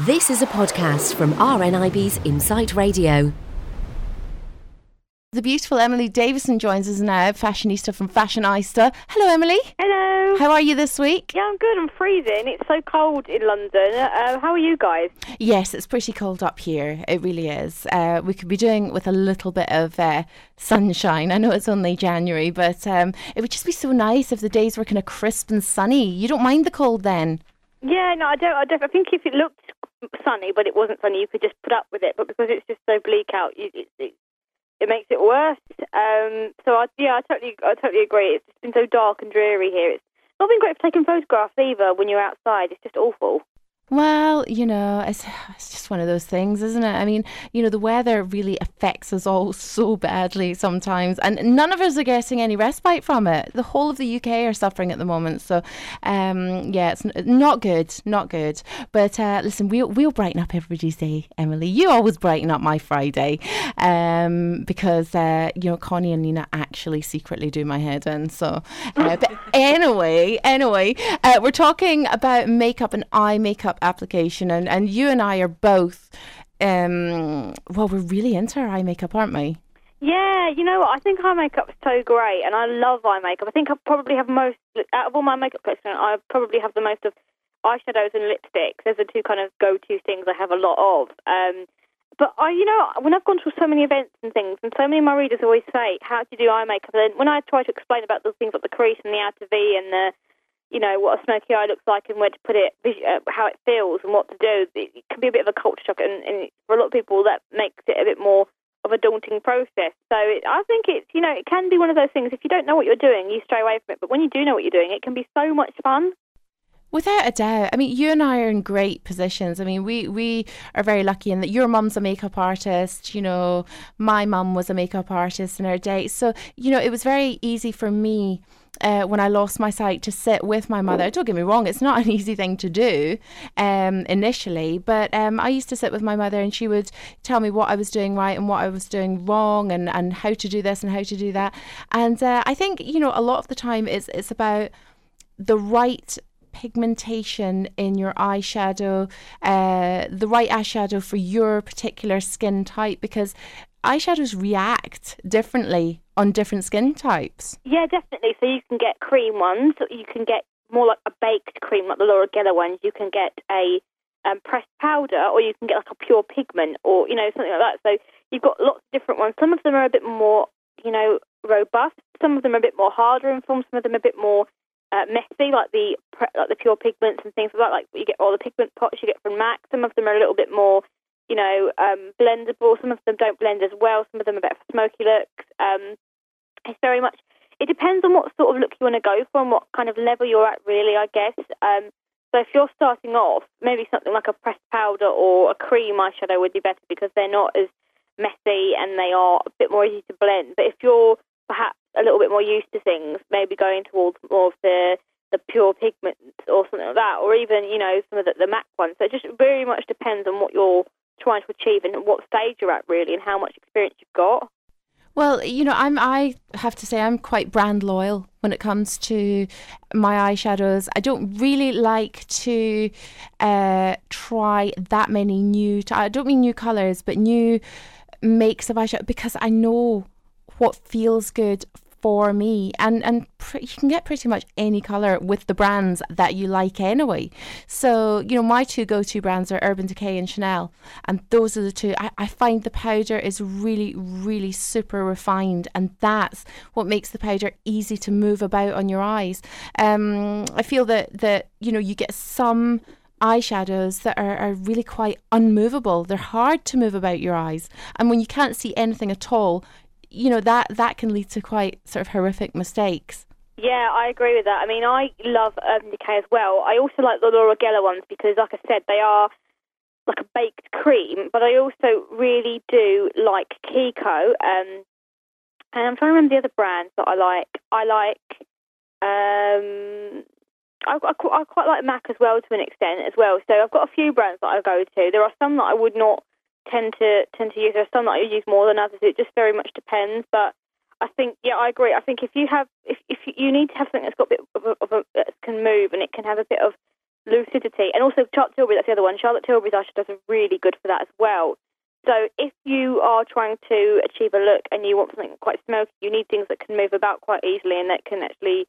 This is a podcast from RNIB's Insight Radio. The beautiful Emily Davison joins us now, fashionista from Fashioneyesta. Hello, Emily. Hello. How are you this week? Yeah, I'm good. I'm freezing. It's so cold in London. Uh, how are you guys? Yes, it's pretty cold up here. It really is. Uh, we could be doing with a little bit of uh, sunshine. I know it's only January, but um, it would just be so nice if the days were kind of crisp and sunny. You don't mind the cold then? Yeah, no, I don't. I, don't, I think if it looked sunny, but it wasn't sunny, you could just put up with it. But because it's just so bleak out, it, it, it makes it worse. Um, so I, yeah, I totally, I totally agree. It's been so dark and dreary here. It's not been great for taking photographs either when you're outside. It's just awful. Well, you know, it's, it's just one of those things, isn't it? I mean, you know, the weather really affects us all so badly sometimes, and none of us are getting any respite from it. The whole of the UK are suffering at the moment. So, um, yeah, it's not good, not good. But uh, listen, we'll, we'll brighten up everybody's day, Emily. You always brighten up my Friday um, because, uh, you know, Connie and Nina actually secretly do my head in. So, uh, but anyway, anyway, uh, we're talking about makeup and eye makeup application, and, and you and I are both, um, well, we're really into our eye makeup, aren't we? Yeah, you know what? I think eye makeup's so great, and I love eye makeup. I think I probably have most out of all my makeup collection. I probably have the most of eyeshadows and lipsticks. Those are two kind of go-to things I have a lot of. Um, but I, you know, when I've gone to so many events and things, and so many of my readers always say, "How do you do eye makeup?" And then when I try to explain about those things like the crease and the outer V and the you know, what a smoky eye looks like and where to put it, uh, how it feels and what to do. It can be a bit of a culture shock, and, and for a lot of people, that makes it a bit more of a daunting process. So it, I think it's, you know, it can be one of those things. If you don't know what you're doing, you stray away from it. But when you do know what you're doing, it can be so much fun. Without a doubt. I mean, you and I are in great positions. I mean, we, we are very lucky in that your mum's a makeup artist. You know, my mum was a makeup artist in her day. So, you know, it was very easy for me uh, when I lost my sight to sit with my mother. Don't get me wrong, it's not an easy thing to do um, initially, but um, I used to sit with my mother and she would tell me what I was doing right and what I was doing wrong and, and how to do this and how to do that. And uh, I think, you know, a lot of the time it's, it's about the right pigmentation in your eyeshadow, uh, the right eyeshadow for your particular skin type, because eyeshadows react differently on different skin types. Yeah, definitely. So you can get cream ones, you can get more like a baked cream, like the Laura Geller ones. You can get a um, pressed powder, or you can get like a pure pigment, or you know something like that. So you've got lots of different ones. Some of them are a bit more, you know, robust. Some of them are a bit more harder in form. Some of them a bit more uh, messy, like the like the pure pigments and things like that. Like you get all the pigment pots you get from MAC. Some of them are a little bit more, you know, um, blendable. Some of them don't blend as well. Some of them are better for smoky looks. Um, it's very much. It depends on what sort of look you want to go for and what kind of level you're at, really. I guess. Um, so if you're starting off, maybe something like a pressed powder or a cream eyeshadow would be better because they're not as messy and they are a bit more easy to blend. But if you're perhaps a little bit more used to things, maybe going towards more of the the pure pigments or something like that, or even you know some of the, the MAC ones. So it just very much depends on what you're trying to achieve and what stage you're at really, and how much experience you've got. Well, you know, I'm I have to say I'm quite brand loyal when it comes to my eyeshadows. I don't really like to uh, try that many new. T- I don't mean new colors, but new makes of eyeshadow because I know what feels good for me. And and pr- you can get pretty much any color with the brands that you like anyway. So you know my two go-to brands are urban decay and chanel. And those are the two I, I find the powder is really really super refined. And that's what makes the powder easy to move about on your eyes. Um i feel that that you know you get some eyeshadows that are, are really quite unmovable. They're hard to move about your eyes. And when you can't see anything at all, you know that that can lead to quite sort of horrific mistakes. Yeah, I agree with that. I mean, I love Urban Decay as well. I also like the Laura Geller ones because, like I said, they are like a baked cream. But I also really do like Kiko. Um, and I'm trying to remember the other brands that I like. I like. Um, I, I, I quite like MAC as well to an extent as well. So I've got a few brands that I go to. There are some that I would not tend to tend to use. There's some that I use more than others. It just very much depends. But I think, yeah, I agree. I think if you have, if if you need to have something that's got a bit of a, of a that can move and it can have a bit of lucidity. And also Charlotte Tilbury, that's the other one. Charlotte Tilbury's eyeshadows are really good for that as well. So if you are trying to achieve a look and you want something quite smoky, you need things that can move about quite easily and that can actually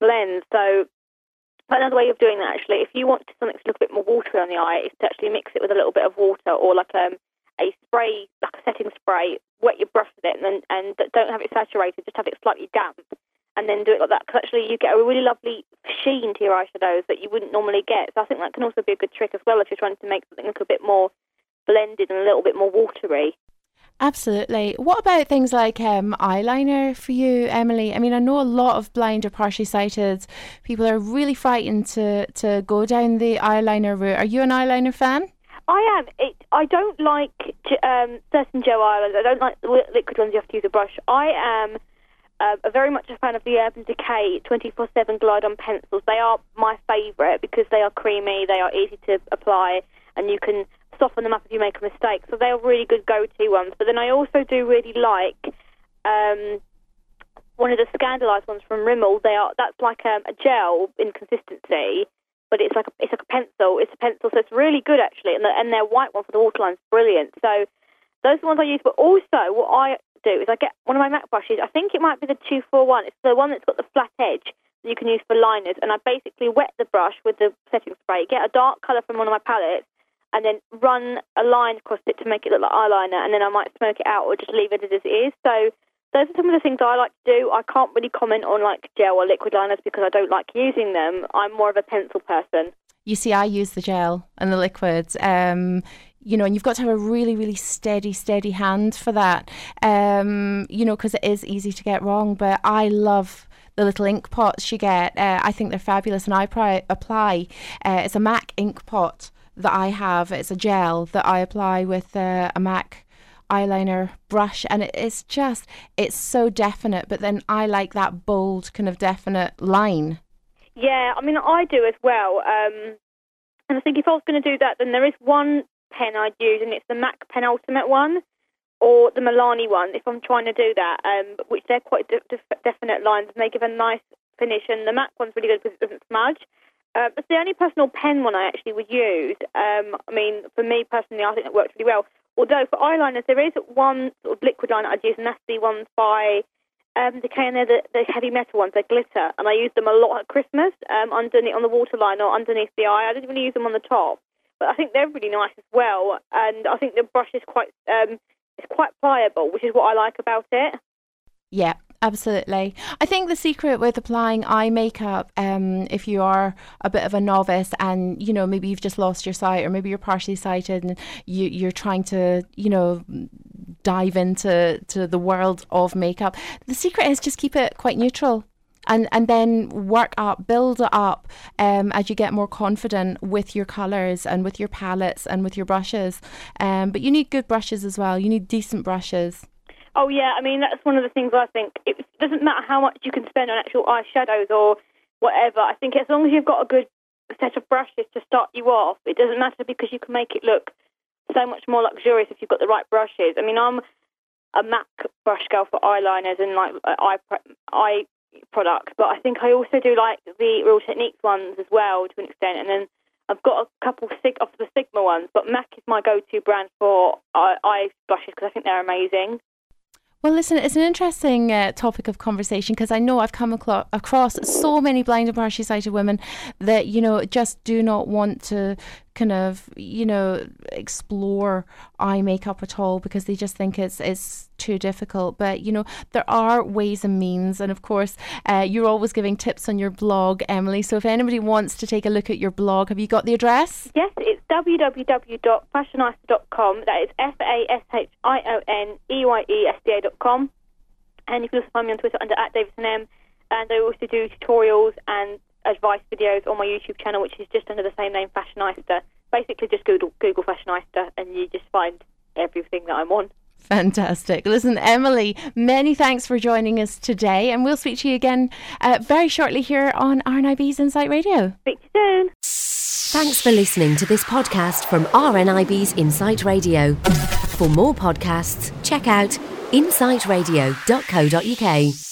blend. So another way of doing that actually, if you want something to look a bit more watery on the eye, is to actually mix it with a little bit of water or like um, a spray, like a setting spray. Wet your brush with it and and don't have it saturated, just have it slightly damp and then do it like that because actually you get a really lovely sheen to your eyeshadows that you wouldn't normally get. So I think that can also be a good trick as well if you're trying to make something look a bit more blended and a little bit more watery. Absolutely. What about things like um, eyeliner for you, Emily? I mean, I know a lot of blind or partially sighted people are really frightened to, to go down the eyeliner route. Are you an eyeliner fan? I am. It, I don't like um, certain gel eyeliners. I don't like liquid ones you have to use a brush. I am uh, very much a fan of the Urban Decay 24/7 Glide on pencils. They are my favourite because they are creamy, they are easy to apply, and you can soften them up if you make a mistake. So they're really good go-to ones. But then I also do really like um, one of the Scandaleyes ones from Rimmel. They are that's like um, a gel in consistency, but it's like a, it's like a pencil. It's a pencil, so it's really good actually. And, the, and their white one for the waterline is brilliant. So those are the ones I use. But also, what I do is I get one of my MAC brushes. I think it might be the two four one. It's the one that's got the flat edge that you can use for liners. And I basically wet the brush with the setting spray, get a dark colour from one of my palettes, and then run a line across it to make it look like eyeliner, and then I might smoke it out or just leave it as it is. So those are some of the things I like to do. I can't really comment on like gel or liquid liners because I don't like using them. I'm more of a pencil person. You see, I use the gel and the liquids. Um, you know, and you've got to have a really, really steady, steady hand for that. Um, you know, because it is easy to get wrong. But I love the little ink pots you get. Uh, I think they're fabulous, and I pri- apply. Uh, it's a MAC ink pot that I have. It's a gel that I apply with uh, a MAC eyeliner brush and it's just it's so definite but then I like that bold kind of definite line yeah I mean I do as well um, and I think if I was going to do that then there is one pen I'd use and it's the MAC penultimate one or the Milani one if I'm trying to do that um, which they're quite de- de- definite lines and they give a nice finish and the MAC one's really good because it doesn't smudge uh, it's the only personal pen one I actually would use. Um, I mean, for me personally, I think it works really well. Although for eyeliners, there is one sort of liquid liner I'd use, and that's the ones by um, Decay, and they're the, the heavy metal ones. They glitter, and I use them a lot at Christmas um, underneath on the waterline or underneath the eye. I don't really use them on the top, but I think they're really nice as well. And I think the brush is quite um, it's quite pliable, which is what I like about it. Yeah, Absolutely. I think the secret with applying eye makeup, um, if you are a bit of a novice and, you know, maybe you've just lost your sight or maybe you're partially sighted and you, you're trying to, you know, dive into to the world of makeup, the secret is just keep it quite neutral and and then work up, build up um, as you get more confident with your colours and with your palettes and with your brushes. Um, but you need good brushes as well. You need decent brushes. Oh yeah, I mean that's one of the things I think. It doesn't matter how much you can spend on actual eyeshadows or whatever. I think as long as you've got a good set of brushes to start you off, it doesn't matter because you can make it look so much more luxurious if you've got the right brushes. I mean, I'm a MAC brush girl for eyeliners and like eye eye products, but I think I also do like the Real Techniques ones as well to an extent, and then. I've got a couple of the Sigma ones, but MAC is my go-to brand for eye, eye brushes because I think they're amazing. Well, listen, it's an interesting uh, topic of conversation because I know I've come aclo- across so many blind and partially sighted women that, you know, just do not want to kind of you know explore eye makeup at all because they just think it's it's too difficult. But you know there are ways and means. And of course uh, you're always giving tips on your blog Emily. So if anybody wants to take a look at your blog have you got the address? Yes it's www.fashioneyesta.com that is f-a-s-h-i-o-n-e-y-e-s-d-a.com and you can also find me on Twitter under at Davison M. And I also do tutorials and advice videos on my YouTube channel, which is just under the same name, Fashioneyesta. Basically, just Google Google Fashioneyesta, and you just find everything that I'm on. Fantastic. Listen, Emily, many thanks for joining us today, and we'll speak to you again uh, very shortly here on RNIB's Insight Radio. Speak to you soon. Thanks for listening to this podcast from RNIB's Insight Radio. For more podcasts, check out insightradio.co.uk.